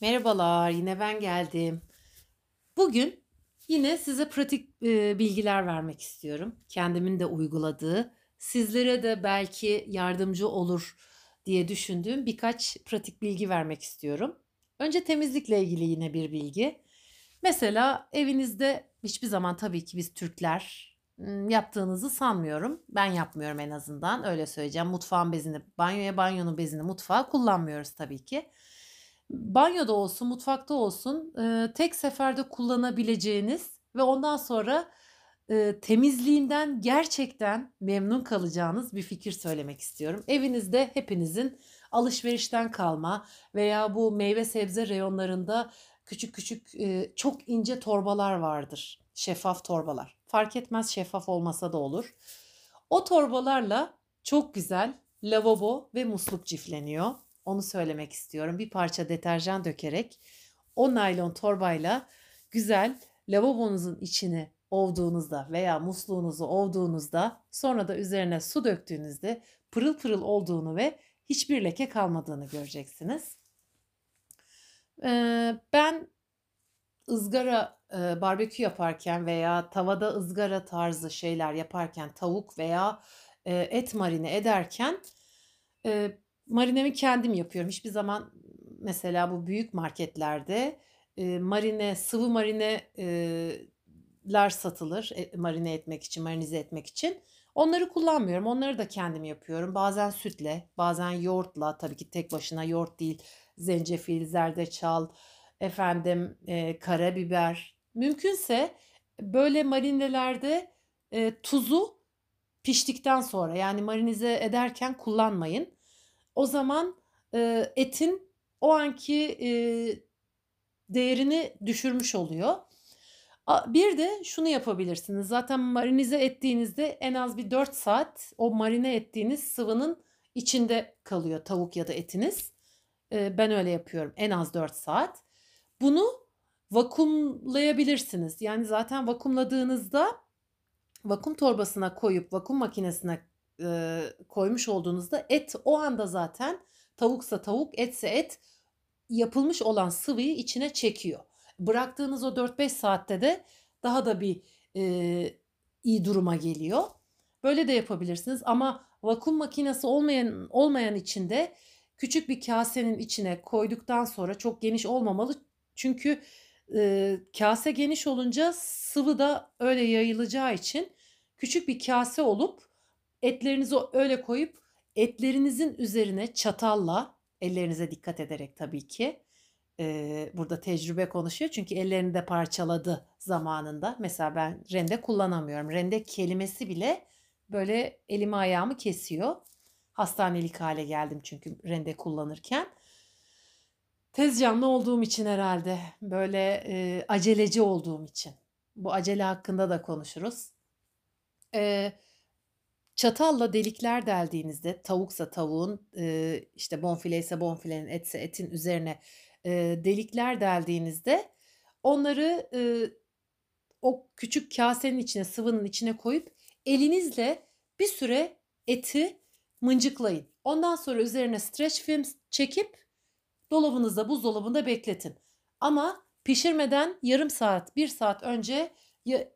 Merhabalar, yine ben geldim. Bugün yine size pratik e, bilgiler vermek istiyorum. Kendimin de uyguladığı, sizlere de belki yardımcı olur diye düşündüğüm birkaç pratik bilgi vermek istiyorum. Önce temizlikle ilgili yine bir bilgi. Mesela evinizde hiçbir zaman tabii ki biz Türkler yaptığınızı sanmıyorum. Ben yapmıyorum en azından öyle söyleyeceğim. Mutfağın bezini, banyoya banyonun bezini mutfağa kullanmıyoruz tabii ki. Banyoda olsun, mutfakta olsun tek seferde kullanabileceğiniz ve ondan sonra temizliğinden gerçekten memnun kalacağınız bir fikir söylemek istiyorum. Evinizde hepinizin alışverişten kalma veya bu meyve sebze reyonlarında küçük küçük çok ince torbalar vardır. Şeffaf torbalar. Fark etmez şeffaf olmasa da olur. O torbalarla çok güzel lavabo ve musluk cifleniyor. Onu söylemek istiyorum. Bir parça deterjan dökerek o naylon torbayla güzel lavabonuzun içini ovduğunuzda veya musluğunuzu ovduğunuzda sonra da üzerine su döktüğünüzde pırıl pırıl olduğunu ve hiçbir leke kalmadığını göreceksiniz. Ee, ben ızgara e, barbekü yaparken veya tavada ızgara tarzı şeyler yaparken tavuk veya e, et marine ederken e, marinemi kendim yapıyorum. Hiçbir zaman mesela bu büyük marketlerde e, marine, sıvı marineler satılır e, marine etmek için, marinize etmek için. Onları kullanmıyorum. Onları da kendim yapıyorum. Bazen sütle, bazen yoğurtla. Tabii ki tek başına yoğurt değil. Zencefil, zerdeçal, efendim e, karabiber. Mümkünse böyle marinelerde e, tuzu piştikten sonra yani marinize ederken kullanmayın. O zaman e, etin o anki e, değerini düşürmüş oluyor. Bir de şunu yapabilirsiniz. Zaten marinize ettiğinizde en az bir 4 saat o marine ettiğiniz sıvının içinde kalıyor tavuk ya da etiniz. Ben öyle yapıyorum en az 4 saat. Bunu vakumlayabilirsiniz. Yani zaten vakumladığınızda vakum torbasına koyup vakum makinesine e, koymuş olduğunuzda et o anda zaten tavuksa tavuk, etse et yapılmış olan sıvıyı içine çekiyor. Bıraktığınız o 4-5 saatte de daha da bir e, iyi duruma geliyor. Böyle de yapabilirsiniz ama vakum makinesi olmayan olmayan içinde küçük bir kasenin içine koyduktan sonra çok geniş olmamalı. Çünkü e, kase geniş olunca sıvı da öyle yayılacağı için küçük bir kase olup etlerinizi öyle koyup etlerinizin üzerine çatalla ellerinize dikkat ederek tabii ki e, burada tecrübe konuşuyor çünkü ellerini de parçaladı zamanında. Mesela ben rende kullanamıyorum. Rende kelimesi bile böyle elimi ayağımı kesiyor. Hastanelik hale geldim çünkü rende kullanırken. Tez canlı olduğum için herhalde böyle e, aceleci olduğum için. Bu acele hakkında da konuşuruz. E, çatalla delikler deldiğinizde tavuksa tavuğun e, işte bonfile ise bonfilenin etse etin üzerine e, delikler deldiğinizde onları e, o küçük kasenin içine sıvının içine koyup elinizle bir süre eti mıncıklayın. Ondan sonra üzerine streç film çekip dolabınızda buzdolabında bekletin. Ama pişirmeden yarım saat bir saat önce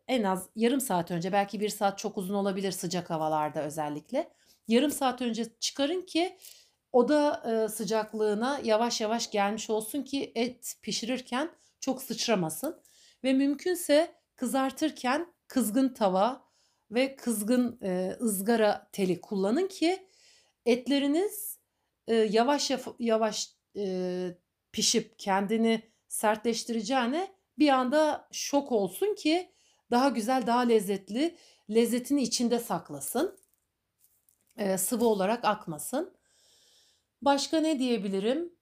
en az yarım saat önce belki bir saat çok uzun olabilir sıcak havalarda özellikle. Yarım saat önce çıkarın ki oda e, sıcaklığına yavaş yavaş gelmiş olsun ki et pişirirken çok sıçramasın. Ve mümkünse kızartırken kızgın tava ve kızgın e, ızgara teli kullanın ki etleriniz e, yavaş yavaş e, pişip kendini sertleştireceğine bir anda şok olsun ki daha güzel, daha lezzetli, lezzetini içinde saklasın. E, sıvı olarak akmasın. Başka ne diyebilirim?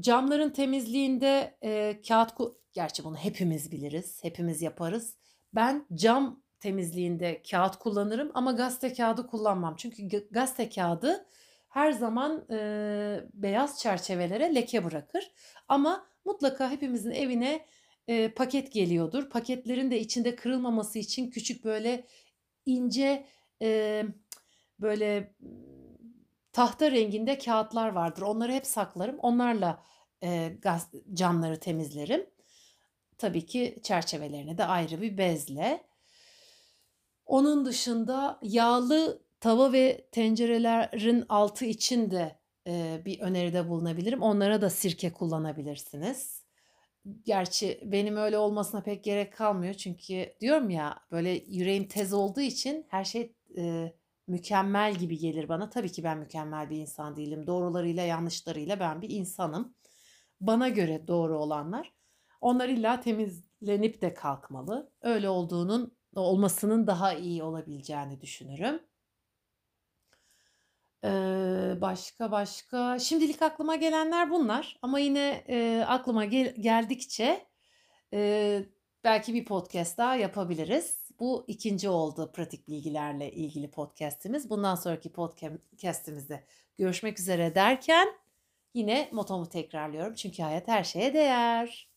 Camların temizliğinde e, kağıt, gerçi bunu hepimiz biliriz, hepimiz yaparız. Ben cam temizliğinde kağıt kullanırım ama gazete kağıdı kullanmam. Çünkü gazete kağıdı her zaman e, beyaz çerçevelere leke bırakır. Ama mutlaka hepimizin evine e, paket geliyordur. Paketlerin de içinde kırılmaması için küçük böyle ince e, böyle tahta renginde kağıtlar vardır. Onları hep saklarım. Onlarla e, gaz, camları temizlerim. Tabii ki çerçevelerini de ayrı bir bezle. Onun dışında yağlı tava ve tencerelerin altı için de e, bir öneride bulunabilirim. Onlara da sirke kullanabilirsiniz. Gerçi benim öyle olmasına pek gerek kalmıyor. Çünkü diyorum ya böyle yüreğim tez olduğu için her şey e, mükemmel gibi gelir bana. Tabii ki ben mükemmel bir insan değilim. Doğrularıyla yanlışlarıyla ben bir insanım. Bana göre doğru olanlar. Onlar illa temizlenip de kalkmalı. Öyle olduğunun olmasının daha iyi olabileceğini düşünürüm. Ee, başka başka şimdilik aklıma gelenler bunlar ama yine e, aklıma gel- geldikçe e, belki bir podcast daha yapabiliriz. Bu ikinci oldu pratik bilgilerle ilgili podcastimiz. Bundan sonraki podcastimizde görüşmek üzere derken yine motomu tekrarlıyorum. Çünkü hayat her şeye değer.